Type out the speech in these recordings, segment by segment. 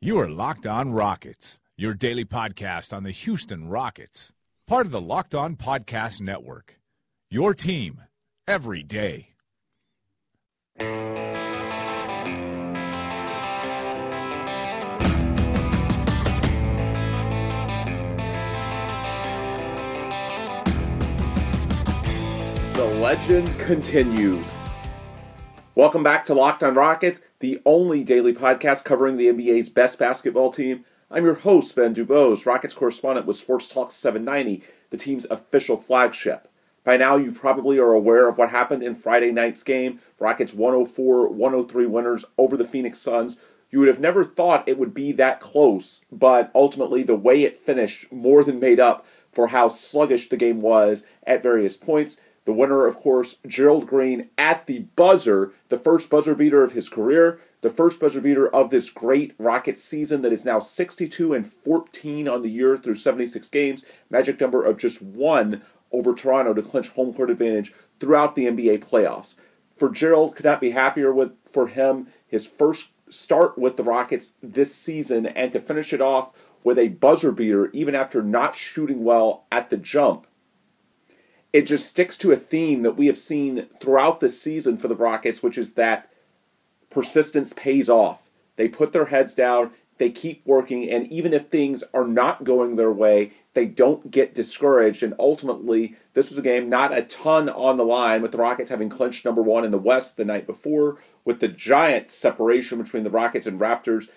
You are Locked On Rockets, your daily podcast on the Houston Rockets, part of the Locked On Podcast Network. Your team every day. The legend continues. Welcome back to Locked on Rockets, the only daily podcast covering the NBA's best basketball team. I'm your host, Ben Dubose, Rockets correspondent with Sports Talk 790, the team's official flagship. By now, you probably are aware of what happened in Friday night's game. Rockets 104 103 winners over the Phoenix Suns. You would have never thought it would be that close, but ultimately, the way it finished more than made up for how sluggish the game was at various points. The winner, of course, Gerald Green at the buzzer, the first buzzer beater of his career, the first buzzer beater of this great Rockets season that is now 62 and 14 on the year through 76 games, magic number of just one over Toronto to clinch home court advantage throughout the NBA playoffs. For Gerald, could not be happier with for him his first start with the Rockets this season and to finish it off with a buzzer beater even after not shooting well at the jump it just sticks to a theme that we have seen throughout the season for the Rockets, which is that persistence pays off. They put their heads down, they keep working, and even if things are not going their way, they don't get discouraged. And ultimately, this was a game not a ton on the line, with the Rockets having clinched number one in the West the night before, with the giant separation between the Rockets and Raptors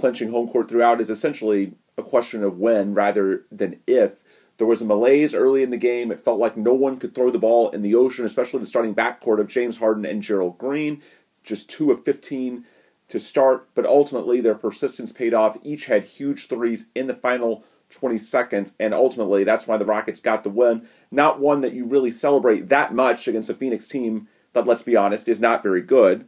clinching home court throughout is essentially a question of when rather than if. There was a malaise early in the game. It felt like no one could throw the ball in the ocean, especially the starting backcourt of James Harden and Gerald Green. Just two of 15 to start, but ultimately their persistence paid off. Each had huge threes in the final 20 seconds, and ultimately that's why the Rockets got the win. Not one that you really celebrate that much against a Phoenix team that, let's be honest, is not very good.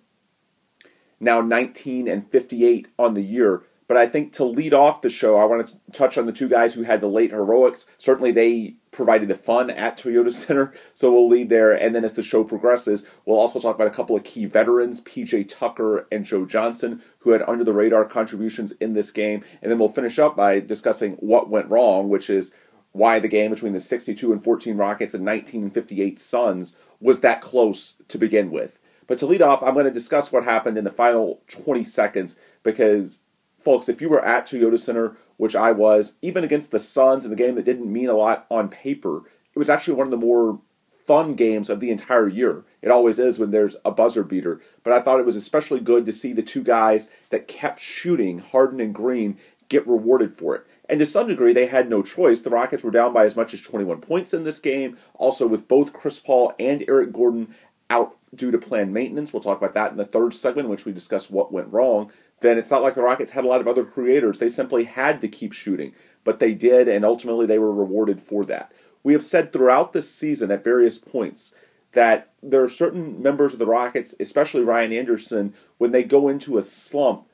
Now 19 and 58 on the year. But I think to lead off the show, I want to touch on the two guys who had the late heroics. Certainly, they provided the fun at Toyota Center, so we'll lead there. And then as the show progresses, we'll also talk about a couple of key veterans, PJ Tucker and Joe Johnson, who had under the radar contributions in this game. And then we'll finish up by discussing what went wrong, which is why the game between the 62 and 14 Rockets and 19 and 58 Suns was that close to begin with. But to lead off, I'm going to discuss what happened in the final 20 seconds because folks, if you were at Toyota Center, which I was, even against the Suns in a game that didn't mean a lot on paper, it was actually one of the more fun games of the entire year. It always is when there's a buzzer beater. But I thought it was especially good to see the two guys that kept shooting, Harden and Green, get rewarded for it. And to some degree, they had no choice. The Rockets were down by as much as 21 points in this game, also with both Chris Paul and Eric Gordon out due to planned maintenance. We'll talk about that in the third segment, in which we discuss what went wrong then it's not like the Rockets had a lot of other creators. They simply had to keep shooting, but they did, and ultimately they were rewarded for that. We have said throughout the season at various points that there are certain members of the Rockets, especially Ryan Anderson, when they go into a slump,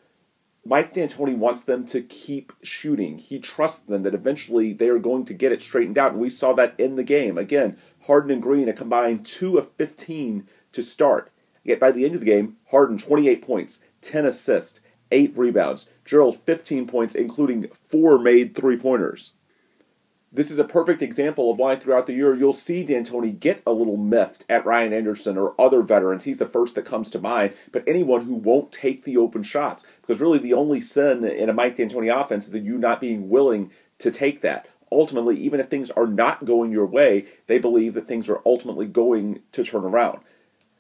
Mike D'Antoni wants them to keep shooting. He trusts them that eventually they are going to get it straightened out, and we saw that in the game. Again, Harden and Green a combined 2 of 15 to start. Yet by the end of the game, Harden 28 points, 10 assists eight rebounds. Gerald, 15 points, including four made three pointers. This is a perfect example of why throughout the year you'll see D'Antoni get a little miffed at Ryan Anderson or other veterans. He's the first that comes to mind, but anyone who won't take the open shots. Because really, the only sin in a Mike D'Antoni offense is that you not being willing to take that. Ultimately, even if things are not going your way, they believe that things are ultimately going to turn around.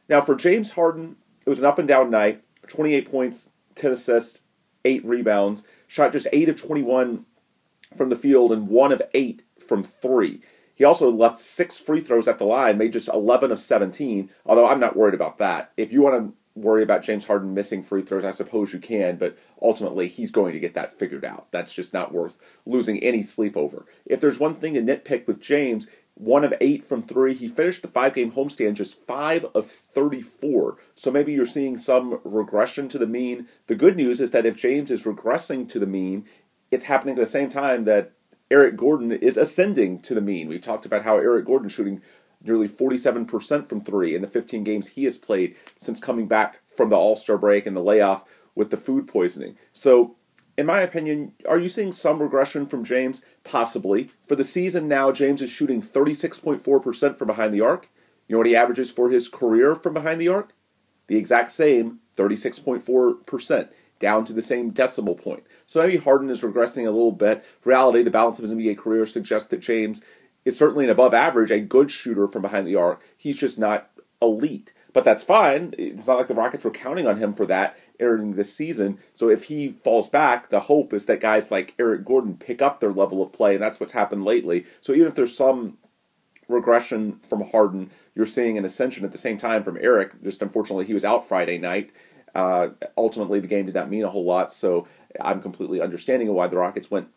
Now, for James Harden, it was an up and down night 28 points, 10 assists, 8 rebounds, shot just 8 of 21 from the field and 1 of 8 from 3. He also left 6 free throws at the line, made just 11 of 17, although I'm not worried about that. If you want to worry about James Harden missing free throws, I suppose you can, but ultimately he's going to get that figured out. That's just not worth losing any sleep over. If there's one thing to nitpick with James, one of eight from three. He finished the five game homestand just five of 34. So maybe you're seeing some regression to the mean. The good news is that if James is regressing to the mean, it's happening at the same time that Eric Gordon is ascending to the mean. We've talked about how Eric Gordon shooting nearly 47% from three in the 15 games he has played since coming back from the All Star break and the layoff with the food poisoning. So in my opinion, are you seeing some regression from James? Possibly. For the season now, James is shooting 36.4% from behind the arc. You know what he averages for his career from behind the arc? The exact same 36.4%, down to the same decimal point. So maybe Harden is regressing a little bit. Reality, the balance of his NBA career suggests that James is certainly an above average, a good shooter from behind the arc. He's just not elite. But that's fine. It's not like the Rockets were counting on him for that during this season. So if he falls back, the hope is that guys like Eric Gordon pick up their level of play, and that's what's happened lately. So even if there's some regression from Harden, you're seeing an ascension at the same time from Eric. Just unfortunately, he was out Friday night. Uh, ultimately, the game did not mean a whole lot, so I'm completely understanding why the Rockets went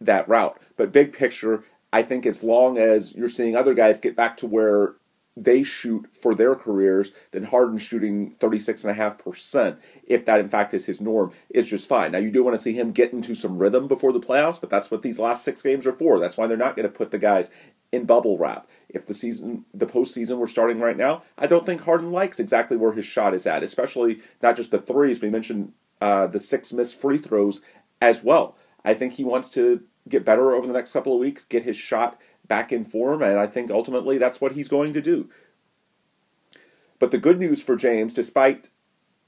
that route. But big picture, I think as long as you're seeing other guys get back to where they shoot for their careers, then Harden shooting 36.5%, if that in fact is his norm, is just fine. Now, you do want to see him get into some rhythm before the playoffs, but that's what these last six games are for. That's why they're not going to put the guys in bubble wrap. If the season, the postseason we're starting right now, I don't think Harden likes exactly where his shot is at, especially not just the threes, but he mentioned uh, the six missed free throws as well. I think he wants to get better over the next couple of weeks, get his shot back in form, and I think ultimately that's what he's going to do. But the good news for James, despite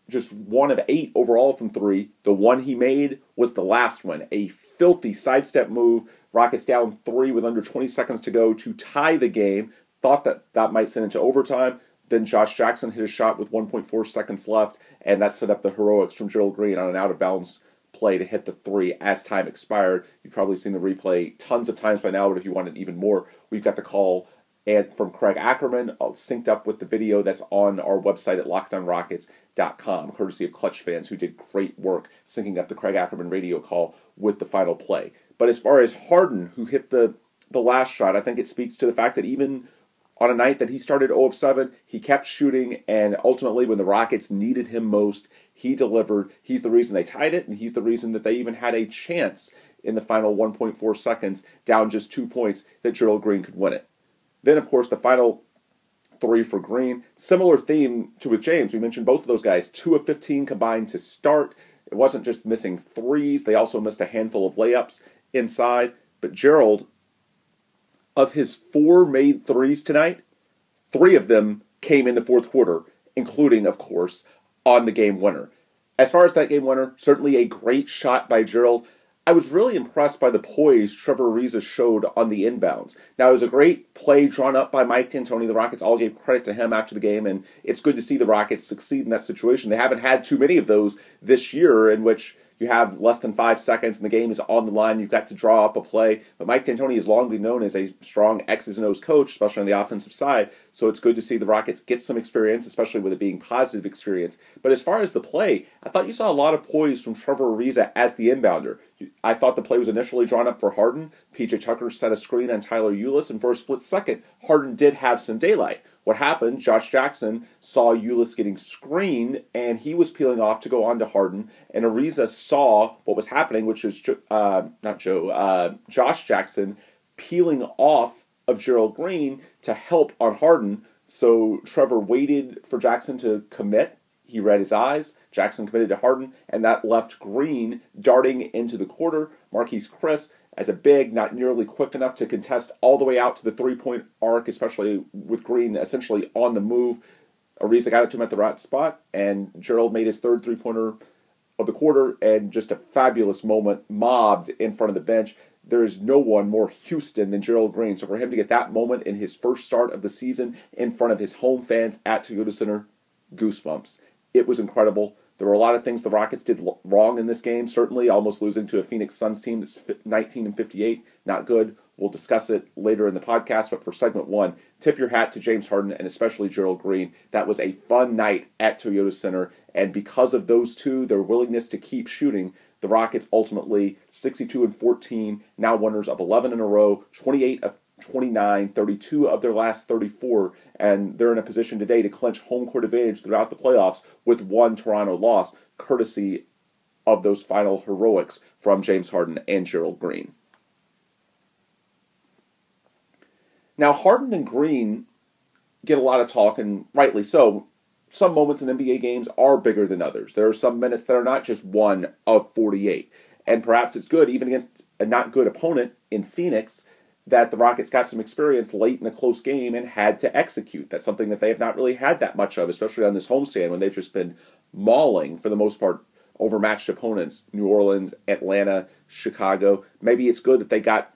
just one of eight overall from three, the one he made was the last one. A filthy sidestep move. Rockets down three with under 20 seconds to go to tie the game. Thought that that might send it into overtime. Then Josh Jackson hit a shot with 1.4 seconds left, and that set up the heroics from Gerald Green on an out of bounds play to hit the three as time expired. You've probably seen the replay tons of times by now, but if you wanted even more, we've got the call and from Craig Ackerman, uh, synced up with the video that's on our website at lockedonrockets.com, courtesy of ClutchFans who did great work syncing up the Craig Ackerman radio call with the final play. But as far as Harden, who hit the the last shot, I think it speaks to the fact that even on a night that he started 0 of 7, he kept shooting, and ultimately, when the Rockets needed him most, he delivered. He's the reason they tied it, and he's the reason that they even had a chance in the final 1.4 seconds, down just two points, that Gerald Green could win it. Then, of course, the final three for Green. Similar theme to with James. We mentioned both of those guys, two of 15 combined to start. It wasn't just missing threes, they also missed a handful of layups inside. But Gerald, of his four made threes tonight, three of them came in the fourth quarter, including, of course, on the game winner. As far as that game winner, certainly a great shot by Gerald. I was really impressed by the poise Trevor Ariza showed on the inbounds. Now, it was a great play drawn up by Mike D'Antoni. The Rockets all gave credit to him after the game, and it's good to see the Rockets succeed in that situation. They haven't had too many of those this year in which you have less than five seconds and the game is on the line. You've got to draw up a play. But Mike D'Antoni is long been known as a strong X's and O's coach, especially on the offensive side. So it's good to see the Rockets get some experience, especially with it being positive experience. But as far as the play, I thought you saw a lot of poise from Trevor Ariza as the inbounder. I thought the play was initially drawn up for Harden. PJ Tucker set a screen on Tyler Ulis, and for a split second, Harden did have some daylight. What happened? Josh Jackson saw Ulis getting screened, and he was peeling off to go on to Harden. And Ariza saw what was happening, which was uh, not Joe, uh, Josh Jackson peeling off of Gerald Green to help on Harden. So Trevor waited for Jackson to commit. He read his eyes. Jackson committed to Harden, and that left Green darting into the quarter. Marquese Chriss as a big, not nearly quick enough to contest all the way out to the three point arc, especially with Green essentially on the move. Ariza got it to him at the right spot, and Gerald made his third three pointer of the quarter, and just a fabulous moment mobbed in front of the bench. There is no one more Houston than Gerald Green. So for him to get that moment in his first start of the season in front of his home fans at Toyota Center, goosebumps. It was incredible. There were a lot of things the Rockets did wrong in this game. Certainly, almost losing to a Phoenix Suns team that's 19 and 58, not good. We'll discuss it later in the podcast. But for segment one, tip your hat to James Harden and especially Gerald Green. That was a fun night at Toyota Center, and because of those two, their willingness to keep shooting, the Rockets ultimately 62 and 14, now winners of 11 in a row, 28 of 29, 32 of their last 34, and they're in a position today to clinch home court advantage throughout the playoffs with one Toronto loss, courtesy of those final heroics from James Harden and Gerald Green. Now, Harden and Green get a lot of talk, and rightly so. Some moments in NBA games are bigger than others. There are some minutes that are not just one of 48. And perhaps it's good, even against a not good opponent in Phoenix, that the Rockets got some experience late in a close game and had to execute. That's something that they have not really had that much of, especially on this homestand when they've just been mauling, for the most part, overmatched opponents New Orleans, Atlanta, Chicago. Maybe it's good that they got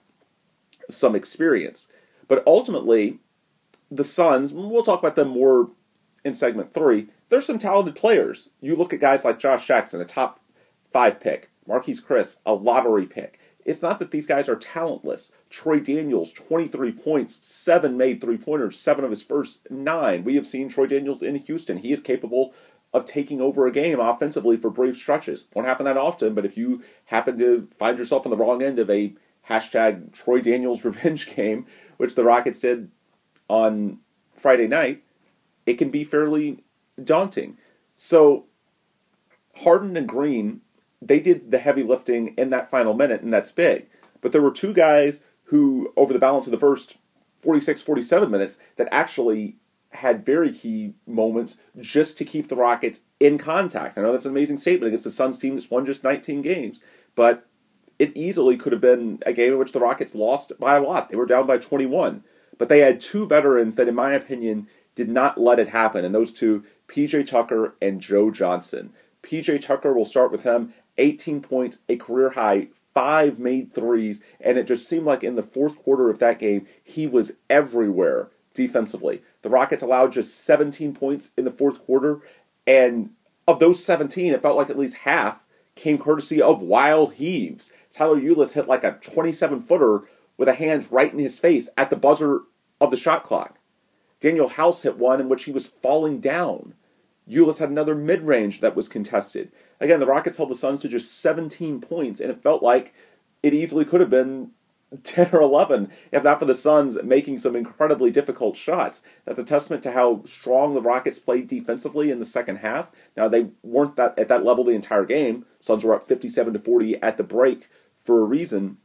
some experience. But ultimately, the Suns, we'll talk about them more in segment three. There's some talented players. You look at guys like Josh Jackson, a top five pick, Marquese Chriss, a lottery pick. It's not that these guys are talentless. Troy Daniels, 23 points, seven made three pointers, seven of his first nine. We have seen Troy Daniels in Houston. He is capable of taking over a game offensively for brief stretches. Won't happen that often, but if you happen to find yourself on the wrong end of a hashtag Troy Daniels revenge game, which the Rockets did on Friday night, it can be fairly daunting. So Harden and Green, they did the heavy lifting in that final minute, and that's big. But there were two guys who, over the balance of the first 46, 47 minutes, that actually had very key moments just to keep the Rockets in contact. I know that's an amazing statement against the Suns team that's won just 19 games, but it easily could have been a game in which the Rockets lost by a lot. They were down by 21. But they had two veterans that, in my opinion, did not let it happen, and those two, PJ Tucker and Joe Johnson. PJ Tucker, we'll start with him, 18 points, a career high, five made threes, and it just seemed like in the fourth quarter of that game, he was everywhere defensively. The Rockets allowed just 17 points in the fourth quarter, and of those 17, it felt like at least half came courtesy of wild heaves. Tyler Ulis hit like a 27 footer with a hand right in his face at the buzzer of the shot clock. Danuel House hit one in which he was falling down. Ulis had another mid range that was contested. Again, the Rockets held the Suns to just 17 points, and it felt like it easily could have been 10 or 11 if not for the Suns making some incredibly difficult shots. That's a testament to how strong the Rockets played defensively in the second half. Now they weren't that at that level the entire game. Suns were up 57 to 40 at the break for a reason.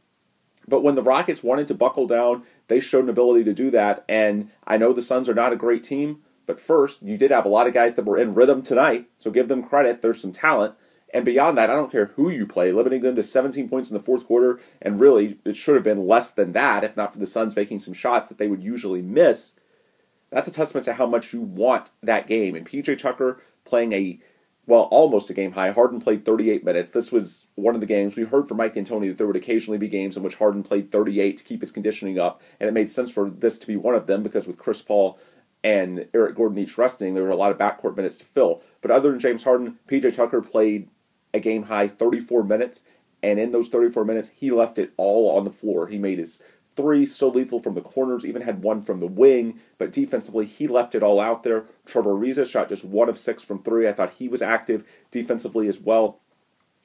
But when the Rockets wanted to buckle down, they showed an ability to do that. And I know the Suns are not a great team, but first, you did have a lot of guys that were in rhythm tonight, so give them credit. There's some talent. And beyond that, I don't care who you play, limiting them to 17 points in the fourth quarter, and really, it should have been less than that if not for the Suns making some shots that they would usually miss. That's a testament to how much you want that game. And PJ Tucker playing a, well, almost a game high. Harden played 38 minutes. This was one of the games. We heard from Mike D'Antoni that there would occasionally be games in which Harden played 38 to keep his conditioning up, and it made sense for this to be one of them because with Chris Paul and Eric Gordon each resting, there were a lot of backcourt minutes to fill. But other than James Harden, PJ Tucker played a game high 34 minutes, and in those 34 minutes, he left it all on the floor. He made his three so lethal from the corners, even had one from the wing, but defensively, he left it all out there. Trevor Ariza shot just one of six from three. I thought he was active defensively as well.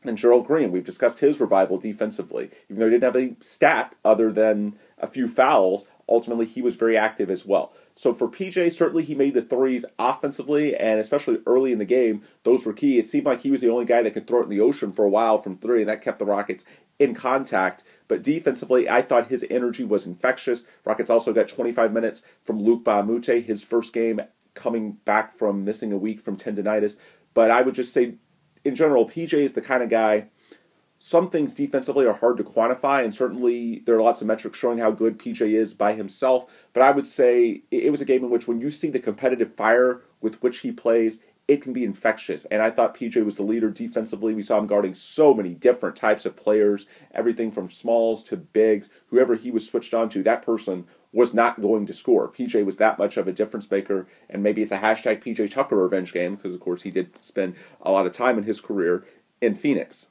And Gerald Green, we've discussed his revival defensively. Even though he didn't have a stat other than a few fouls, ultimately he was very active as well. So for PJ, certainly he made the threes offensively, and especially early in the game, those were key. It seemed like he was the only guy that could throw it in the ocean for a while from three, and that kept the Rockets in contact. But defensively, I thought his energy was infectious. Rockets also got 25 minutes from Luc Moute, his first game coming back from missing a week from tendonitis. But I would just say, in general, PJ is the kind of guy some things defensively are hard to quantify, and certainly there are lots of metrics showing how good PJ is by himself. But I would say it was a game in which, when you see the competitive fire with which he plays, it can be infectious. And I thought PJ was the leader defensively. We saw him guarding so many different types of players, everything from smalls to bigs. Whoever he was switched on to, that person was not going to score. PJ was that much of a difference maker, and maybe it's a hashtag PJ Tucker revenge game because, of course, he did spend a lot of time in his career in Phoenix.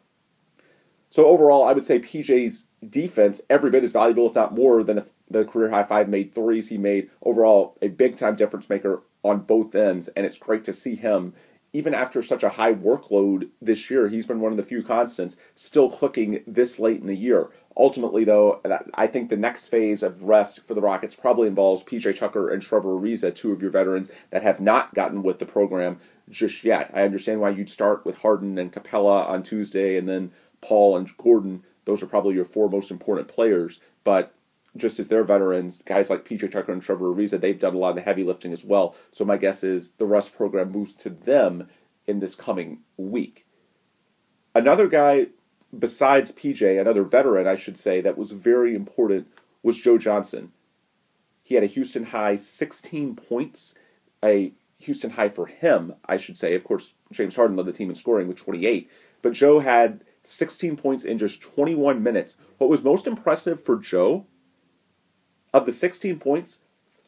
So overall, I would say PJ's defense every bit as valuable, if not more, than the, the career high five made threes he made. Overall, a big time difference maker on both ends, and it's great to see him. Even after such a high workload this year, he's been one of the few constants still clicking this late in the year. Ultimately, though, I think the next phase of rest for the Rockets probably involves PJ Tucker and Trevor Ariza, two of your veterans that have not gotten with the program just yet. I understand why you'd start with Harden and Capela on Tuesday and then Paul and Gordon, those are probably your four most important players. But just as they're veterans, guys like PJ Tucker and Trevor Ariza, they've done a lot of the heavy lifting as well. So my guess is the rest program moves to them in this coming week. Another guy besides PJ, another veteran, I should say, that was very important was Joe Johnson. He had a Houston high 16 points, a Houston high for him, I should say. Of course, James Harden led the team in scoring with 28, but Joe had 16 points in just 21 minutes. What was most impressive for Joe, of the 16 points,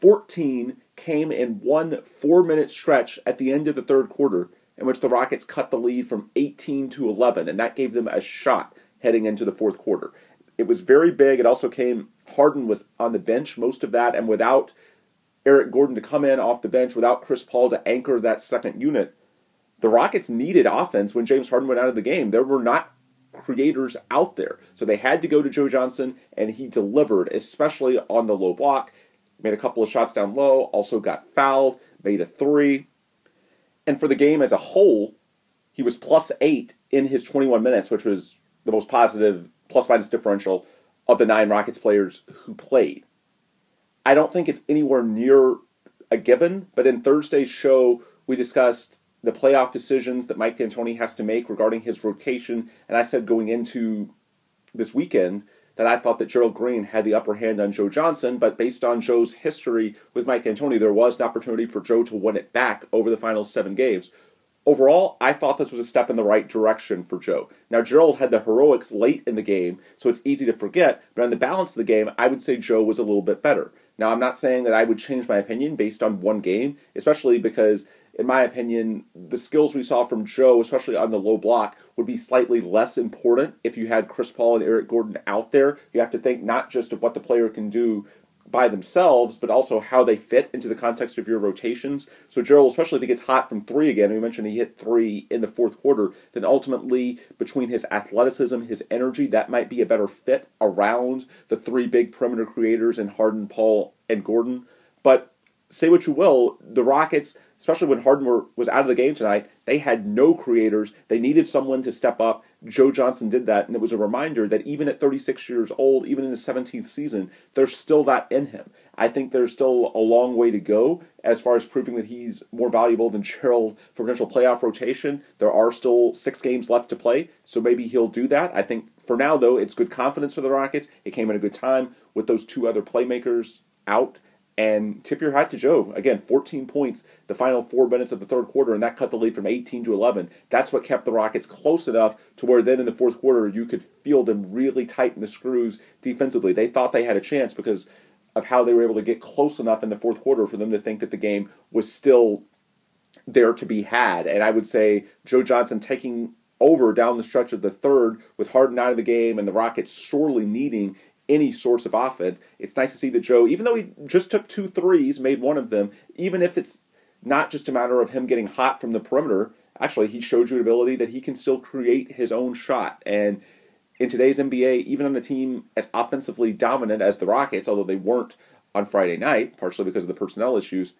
14 came in one four minute stretch at the end of the third quarter, in which the Rockets cut the lead from 18 to 11, and that gave them a shot heading into the fourth quarter. It was very big. It also came, Harden was on the bench most of that, and without Eric Gordon to come in off the bench, without Chris Paul to anchor that second unit, the Rockets needed offense when James Harden went out of the game. There were not creators out there. So they had to go to Joe Johnson, and he delivered, especially on the low block. Made a couple of shots down low, also got fouled, made a three. And for the game as a whole, he was plus eight in his 21 minutes, which was the most positive plus minus differential of the nine Rockets players who played. I don't think it's anywhere near a given, but in Thursday's show, we discussed the playoff decisions that Mike D'Antoni has to make regarding his rotation. And I said going into this weekend that I thought that Gerald Green had the upper hand on Joe Johnson, but based on Joe's history with Mike D'Antoni, there was an opportunity for Joe to win it back over the final seven games. Overall, I thought this was a step in the right direction for Joe. Now, Gerald had the heroics late in the game, so it's easy to forget, but on the balance of the game, I would say Joe was a little bit better. Now, I'm not saying that I would change my opinion based on one game, especially because in my opinion, the skills we saw from Joe, especially on the low block, would be slightly less important if you had Chris Paul and Eric Gordon out there. You have to think not just of what the player can do by themselves, but also how they fit into the context of your rotations. So Gerald, especially if he gets hot from three again, we mentioned he hit three in the fourth quarter, then ultimately between his athleticism, his energy, that might be a better fit around the three big perimeter creators in Harden, Paul, and Gordon. But say what you will, the Rockets especially when Harden were, was out of the game tonight, they had no creators. They needed someone to step up. Joe Johnson did that, and it was a reminder that even at 36 years old, even in his 17th season, there's still that in him. I think there's still a long way to go as far as proving that he's more valuable than Gerald for potential playoff rotation. There are still six games left to play, so maybe he'll do that. I think for now, though, it's good confidence for the Rockets. It came at a good time with those two other playmakers out and tip your hat to Joe. Again, 14 points the final four minutes of the third quarter, and that cut the lead from 18 to 11. That's what kept the Rockets close enough to where then in the fourth quarter you could feel them really tighten the screws defensively. They thought they had a chance because of how they were able to get close enough in the fourth quarter for them to think that the game was still there to be had. And I would say Joe Johnson taking over down the stretch of the third with Harden out of the game and the Rockets sorely needing any source of offense. It's nice to see that Joe, even though he just took two threes, made one of them, even if it's not just a matter of him getting hot from the perimeter, actually, he showed you an ability that he can still create his own shot. And in today's NBA, even on a team as offensively dominant as the Rockets, although they weren't on Friday night, partially because of the personnel issues,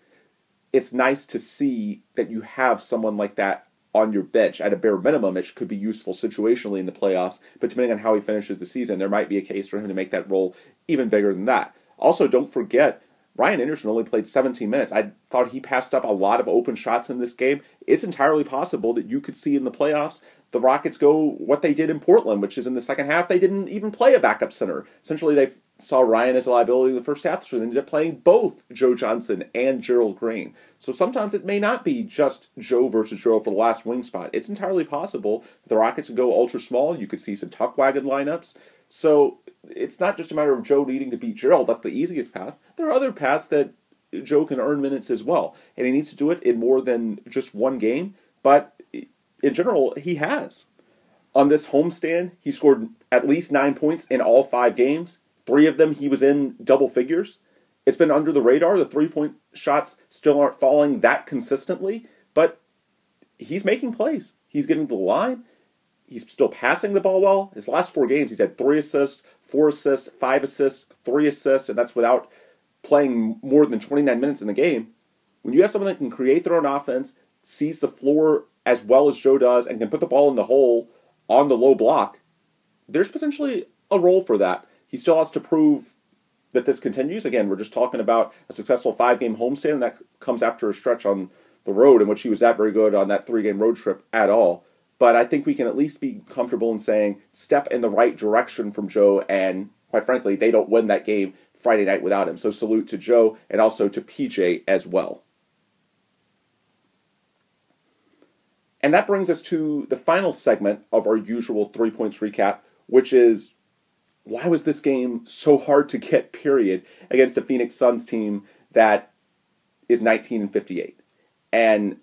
it's nice to see that you have someone like that on your bench at a bare minimum, it could be useful situationally in the playoffs. But depending on how he finishes the season, there might be a case for him to make that role even bigger than that. Also, don't forget Ryan Anderson only played 17 minutes. I thought he passed up a lot of open shots in this game. It's entirely possible that you could see in the playoffs the Rockets go what they did in Portland, which is in the second half they didn't even play a backup center. Essentially, they saw Ryan as a liability in the first half, so they ended up playing both Joe Johnson and Gerald Green. So sometimes it may not be just Joe versus Gerald for the last wing spot. It's entirely possible the Rockets could go ultra small. You could see some tuck wagon lineups. So it's not just a matter of Joe needing to beat Gerald. That's the easiest path. There are other paths that Joe can earn minutes as well, and he needs to do it in more than just one game. But in general, he has. On this homestand, he scored at least nine points in all five games. Three of them he was in double figures. It's been under the radar. The three point shots still aren't falling that consistently, but he's making plays. He's getting to the line. He's still passing the ball well. His last four games, he's had three assists, four assists, five assists, three assists, and that's without playing more than 29 minutes in the game. When you have someone that can create their own offense, sees the floor as well as Joe does, and can put the ball in the hole on the low block, there's potentially a role for that. He still has to prove that this continues. Again, we're just talking about a successful five game homestand, and that comes after a stretch on the road in which he was that very good on that three game road trip at all. but I think we can at least be comfortable in saying step in the right direction from Joe. And quite frankly, they don't win that game Friday night without him. So salute to Joe and also to PJ as well. And that brings us to the final segment of our usual three points recap, which is why was this game so hard to get, period, against a Phoenix Suns team that is 19 and 58? And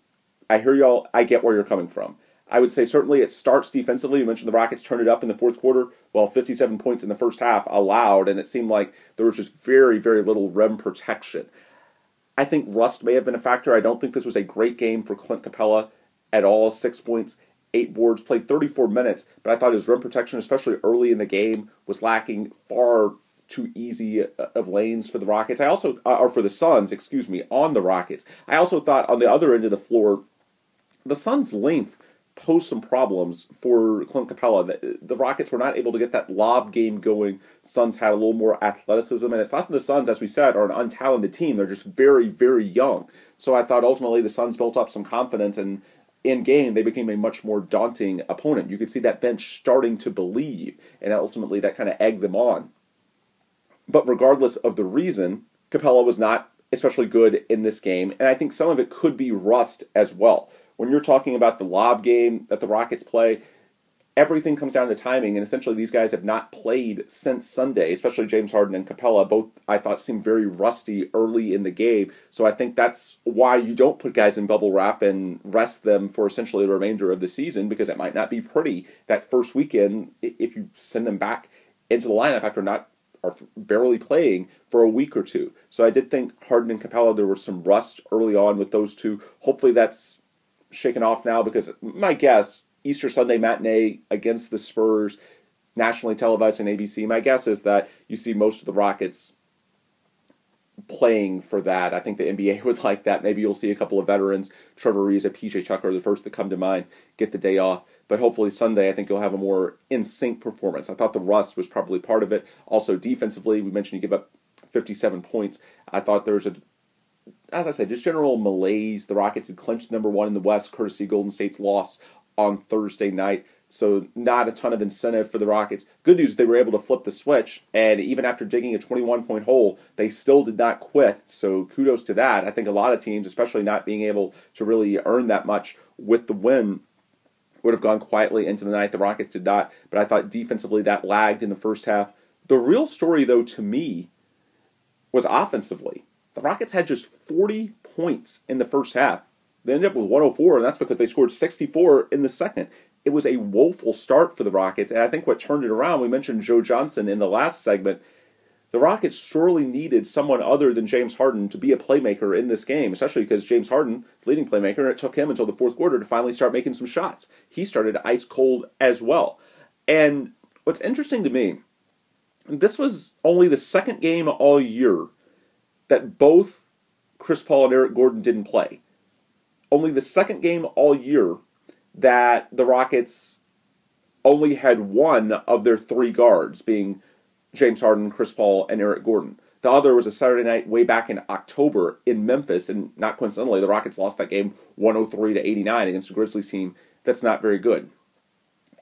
I hear y'all, I get where you're coming from. I would say certainly it starts defensively. You mentioned the Rockets turned it up in the fourth quarter. Well, 57 points in the first half allowed, and it seemed like there was just very, very little rim protection. I think rust may have been a factor. I don't think this was a great game for Clint Capela at all. Six points, eight boards, played 34 minutes, but I thought his rim protection, especially early in the game, was lacking far too easy uh, of lanes for the Rockets. I also, uh, or for the Suns, excuse me, on the Rockets. I also thought on the other end of the floor, the Suns' length posed some problems for Clint Capela. The, the Rockets were not able to get that lob game going. Suns had a little more athleticism, and it's not that the Suns, as we said, are an untalented team. They're just very, very young. So I thought ultimately the Suns built up some confidence, and in game they became a much more daunting opponent. You could see that bench starting to believe, and ultimately that kind of egged them on. But regardless of the reason, Capela was not especially good in this game, and I think some of it could be rust as well when you're talking about the lob game that the Rockets play, everything comes down to timing, and essentially these guys have not played since Sunday, especially James Harden and Capela. Both I thought seemed very rusty early in the game, so I think that's why you don't put guys in bubble wrap and rest them for essentially the remainder of the season because it might not be pretty that first weekend if you send them back into the lineup after not are barely playing for a week or two. So I did think Harden and Capela there was some rust early on with those two. Hopefully that's shaken off now because my guess Easter Sunday matinee against the Spurs, nationally televised on ABC. My guess is that you see most of the Rockets playing for that. I think the NBA would like that. Maybe you'll see a couple of veterans, Trevor Ariza, PJ Tucker, the first to come to mind, get the day off. But hopefully Sunday, I think you'll have a more in sync performance. I thought the rust was probably part of it. Also, defensively, we mentioned you give up 57 points. I thought there was a as I said, just general malaise. The Rockets had clinched number one in the West, courtesy Golden State's loss on Thursday night. So not a ton of incentive for the Rockets. Good news, they were able to flip the switch, and even after digging a 21-point hole, they still did not quit. So kudos to that. I think a lot of teams, especially not being able to really earn that much with the win, would have gone quietly into the night. The Rockets did not, but I thought defensively that lagged in the first half. The real story, though, to me, was offensively. The Rockets had just 40 points in the first half. They ended up with 104, and that's because they scored 64 in the second. It was a woeful start for the Rockets, and I think what turned it around, we mentioned Joe Johnson in the last segment. The Rockets sorely needed someone other than James Harden to be a playmaker in this game, especially because James Harden, leading playmaker, and it took him until the fourth quarter to finally start making some shots. He started ice cold as well. And what's interesting to me, this was only the second game all year that both Chris Paul and Eric Gordon didn't play. Only the second game all year that the Rockets only had one of their three guards, being James Harden, Chris Paul, and Eric Gordon. The other was a Saturday night way back in October in Memphis, and not coincidentally, the Rockets lost that game 103 to 89 against a Grizzlies team that's not very good.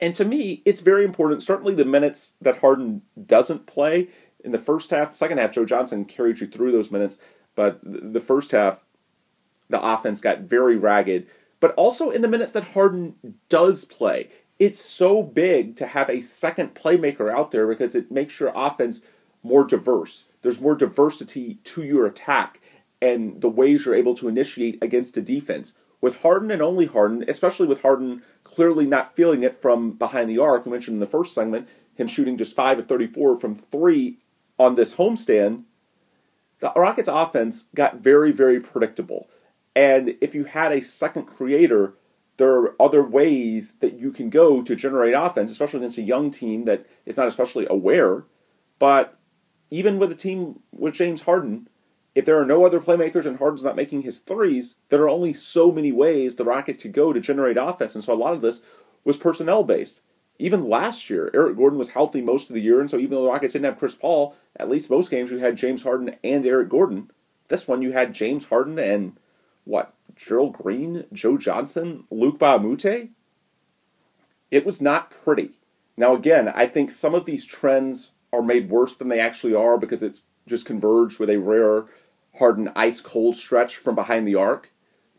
And to me, it's very important. Certainly, the minutes that Harden doesn't play in the first half, the second half, Joe Johnson carried you through those minutes, but the first half, the offense got very ragged. But also in the minutes that Harden does play, it's so big to have a second playmaker out there because it makes your offense more diverse. There's more diversity to your attack and the ways you're able to initiate against a defense. With Harden and only Harden, especially with Harden clearly not feeling it from behind the arc, we mentioned in the first segment, him shooting just 5 of 34 from 3 on this homestand, the Rockets offense got very, very predictable. And if you had a second creator, there are other ways that you can go to generate offense, especially against a young team that is not especially aware. But even with a team with James Harden, if there are no other playmakers and Harden's not making his threes, there are only so many ways the Rockets could go to generate offense. And so a lot of this was personnel based. Even last year, Eric Gordon was healthy most of the year, and so even though the Rockets didn't have Chris Paul, at least most games you had James Harden and Eric Gordon. This one you had James Harden and what? Gerald Green, Joe Johnson, Luc Moute? it was not pretty. Now, again, I think some of these trends are made worse than they actually are because it's just converged with a rare Harden ice cold stretch from behind the arc.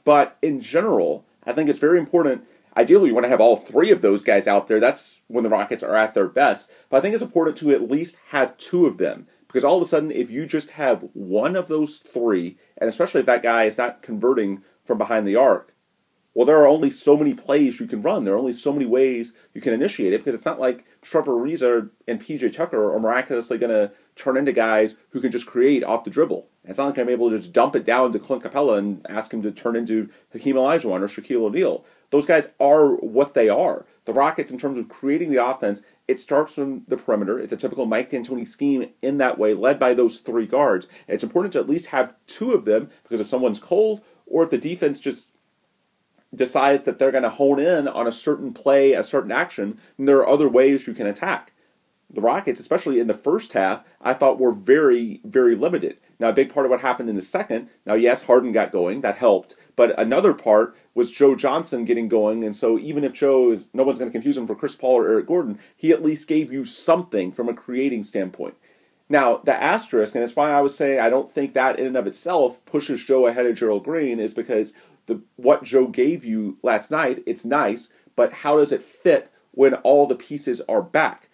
But in general, I think it's very important. Ideally, you want to have all three of those guys out there. That's when the Rockets are at their best. But I think it's important to at least have two of them. Because all of a sudden, if you just have one of those three, and especially if that guy is not converting from behind the arc, well, there are only so many plays you can run. There are only so many ways you can initiate it because it's not like Trevor Ariza and PJ Tucker are miraculously going to turn into guys who can just create off the dribble. It's not like I'm able to just dump it down to Clint Capela and ask him to turn into Hakeem Olajuwon or Shaquille O'Neal. Those guys are what they are. The Rockets, in terms of creating the offense, it starts from the perimeter. It's a typical Mike D'Antoni scheme in that way, led by those three guards. And it's important to at least have two of them because if someone's cold or if the defense just decides that they're going to hone in on a certain play, a certain action, then there are other ways you can attack. The Rockets, especially in the first half, I thought were very, very limited. Now, a big part of what happened in the second, now, yes, Harden got going, that helped, but another part was Joe Johnson getting going, and so even if Joe is, no one's going to confuse him for Chris Paul or Eric Gordon, he at least gave you something from a creating standpoint. Now, the asterisk, and it's why I was saying I don't think that in and of itself pushes Joe ahead of Gerald Green, is because the what Joe gave you last night, it's nice, but how does it fit when all the pieces are back?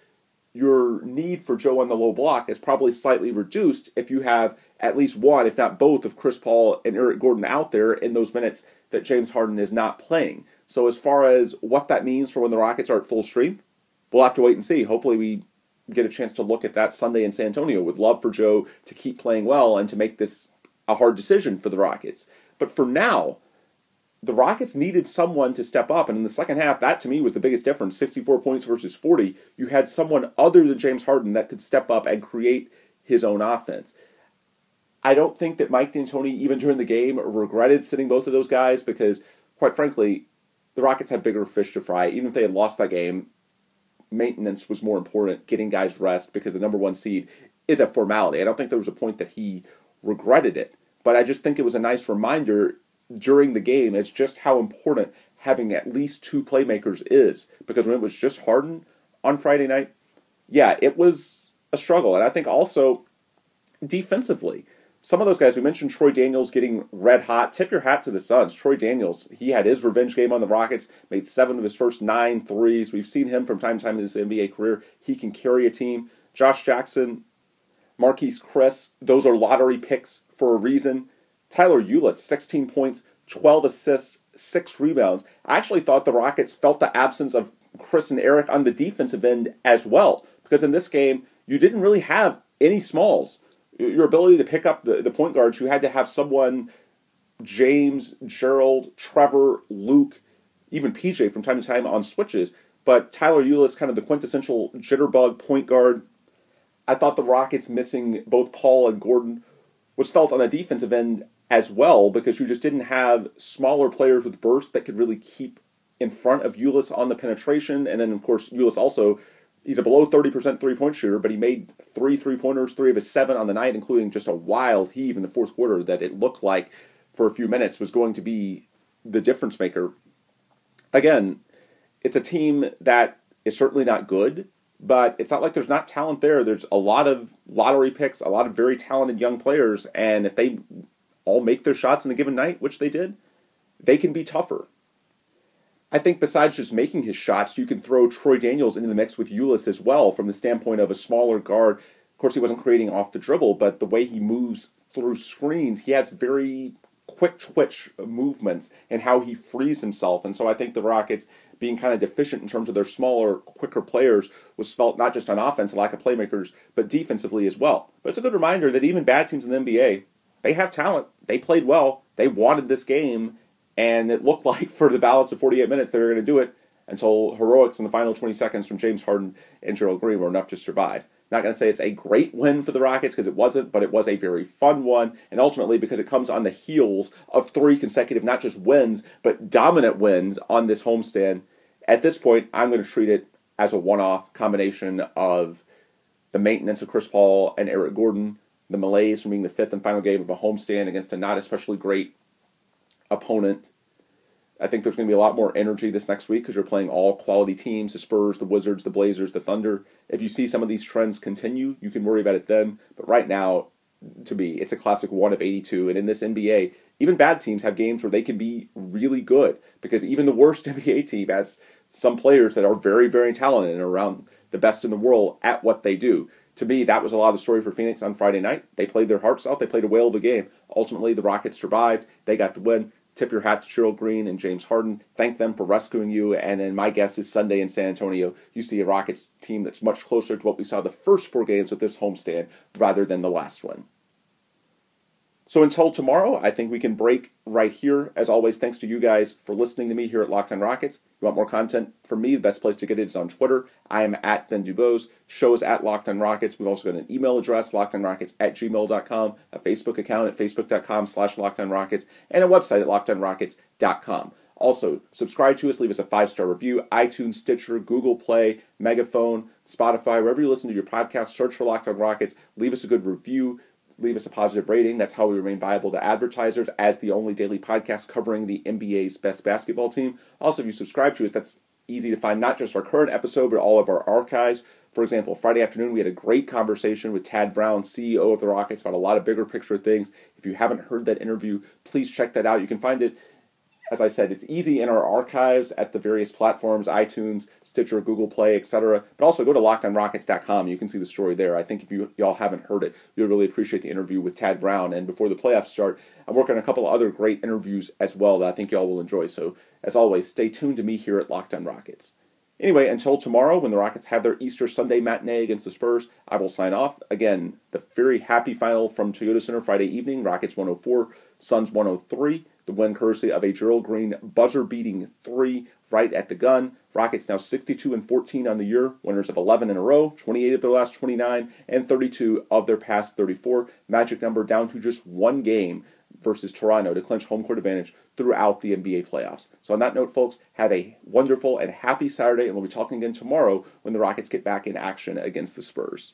Your need for Joe on the low block is probably slightly reduced if you have at least one, if not both, of Chris Paul and Eric Gordon out there in those minutes that James Harden is not playing. So, as far as what that means for when the Rockets are at full strength, we'll have to wait and see. Hopefully, we get a chance to look at that Sunday in San Antonio. Would love for Joe to keep playing well and to make this a hard decision for the Rockets. But for now, the Rockets needed someone to step up. And in the second half, that to me was the biggest difference 64 points versus 40. You had someone other than James Harden that could step up and create his own offense. I don't think that Mike D'Antoni, even during the game, regretted sitting both of those guys because, quite frankly, the Rockets had bigger fish to fry. Even if they had lost that game, maintenance was more important, getting guys rest because the number one seed is a formality. I don't think there was a point that he regretted it, but I just think it was a nice reminder during the game it's just how important having at least two playmakers is. Because when it was just Harden on Friday night, yeah, it was a struggle. And I think also defensively, some of those guys, we mentioned Troy Daniels getting red hot. Tip your hat to the Suns. Troy Daniels, he had his revenge game on the Rockets, made seven of his first nine threes. We've seen him from time to time in his NBA career. He can carry a team. Josh Jackson, Marquese Chriss, those are lottery picks for a reason. Tyler Ulis, 16 points, 12 assists, six rebounds. I actually thought the Rockets felt the absence of Chris and Eric on the defensive end as well, because in this game, you didn't really have any smalls. Your ability to pick up the, the point guards, you had to have someone, James, Gerald, Trevor, Luke, even PJ from time to time on switches. But Tyler Ulis, kind of the quintessential jitterbug point guard. I thought the Rockets missing both Paul and Gordon was felt on the defensive end as well because you just didn't have smaller players with burst that could really keep in front of Ulis on the penetration. And then, of course, Ulis also, he's a below 30% three point shooter, but he made three three pointers, three of his seven on the night, including just a wild heave in the fourth quarter that it looked like for a few minutes was going to be the difference maker. Again, it's a team that is certainly not good, but it's not like there's not talent there. There's a lot of lottery picks, a lot of very talented young players, and if they all make their shots in a given night, which they did, they can be tougher. I think besides just making his shots, you can throw Troy Daniels into the mix with Ulis as well from the standpoint of a smaller guard. Of course, he wasn't creating off the dribble, but the way he moves through screens, he has very quick twitch movements and how he frees himself. And so I think the Rockets being kind of deficient in terms of their smaller, quicker players was felt not just on offense, a lack of playmakers, but defensively as well. But it's a good reminder that even bad teams in the NBA they have talent. They played well. They wanted this game, and it looked like for the balance of 48 minutes they were going to do it until heroics in the final 20 seconds from James Harden and Gerald Green were enough to survive. Not going to say it's a great win for the Rockets because it wasn't, but it was a very fun one, and ultimately because it comes on the heels of three consecutive, not just wins, but dominant wins on this homestand. At this point, I'm going to treat it as a one off combination of the maintenance of Chris Paul and Eric Gordon, the malaise from being the fifth and final game of a homestand against a not especially great opponent. I think there's going to be a lot more energy this next week because you're playing all quality teams the Spurs, the Wizards, the Blazers, the Thunder. If you see some of these trends continue, you can worry about it then. But right now, to me, it's a classic one of 82. And in this NBA, even bad teams have games where they can be really good because even the worst NBA team has some players that are very, very talented and around the best in the world at what they do. To me, that was a lot of the story for Phoenix on Friday night. They played their hearts out. They played a whale of a game. Ultimately, the Rockets survived. They got the win. Tip your hat to Gerald Green and James Harden. Thank them for rescuing you. And then my guess is Sunday in San Antonio, you see a Rockets team that's much closer to what we saw the first four games of this homestand rather than the last one. So until tomorrow, I think we can break right here. As always, thanks to you guys for listening to me here at Locked On Rockets. You want more content from me? The best place to get it is on Twitter. I am at Ben Dubose. Show is at Locked On Rockets. We've also got an email address, lockedonrockets at gmail.com, a Facebook account at facebook.com slash lockedonrockets, and a website at lockedonrockets.com. Also, subscribe to us, leave us a five star review, iTunes, Stitcher, Google Play, Megaphone, Spotify, wherever you listen to your podcast, search for Locked On Rockets, leave us a good review leave us a positive rating. That's how we remain viable to advertisers as the only daily podcast covering the NBA's best basketball team. Also, if you subscribe to us, that's easy to find not just our current episode, but all of our archives. For example, Friday afternoon, we had a great conversation with Tad Brown, CEO of the Rockets, about a lot of bigger picture things. If you haven't heard that interview, please check that out. You can find it as I said, it's easy in our archives at the various platforms, iTunes, Stitcher, Google Play, etc. But also go to lockedonrockets.com. You can see the story there. I think if you y'all haven't heard it, you'll really appreciate the interview with Tad Brown. And before the playoffs start, I'm working on a couple of other great interviews as well that I think y'all will enjoy. So as always, stay tuned to me here at Locked On Rockets. Anyway, until tomorrow when the Rockets have their Easter Sunday matinee against the Spurs, I will sign off. Again, the very happy final from Toyota Center Friday evening Rockets 104, Suns 103. The win courtesy of a Gerald Green buzzer beating three right at the gun. Rockets now 62 and 14 on the year, winners of 11 in a row, 28 of their last 29, and 32 of their past 34. Magic number down to just one game versus Toronto to clinch home court advantage throughout the NBA playoffs. So, on that note, folks, have a wonderful and happy Saturday, and we'll be talking again tomorrow when the Rockets get back in action against the Spurs.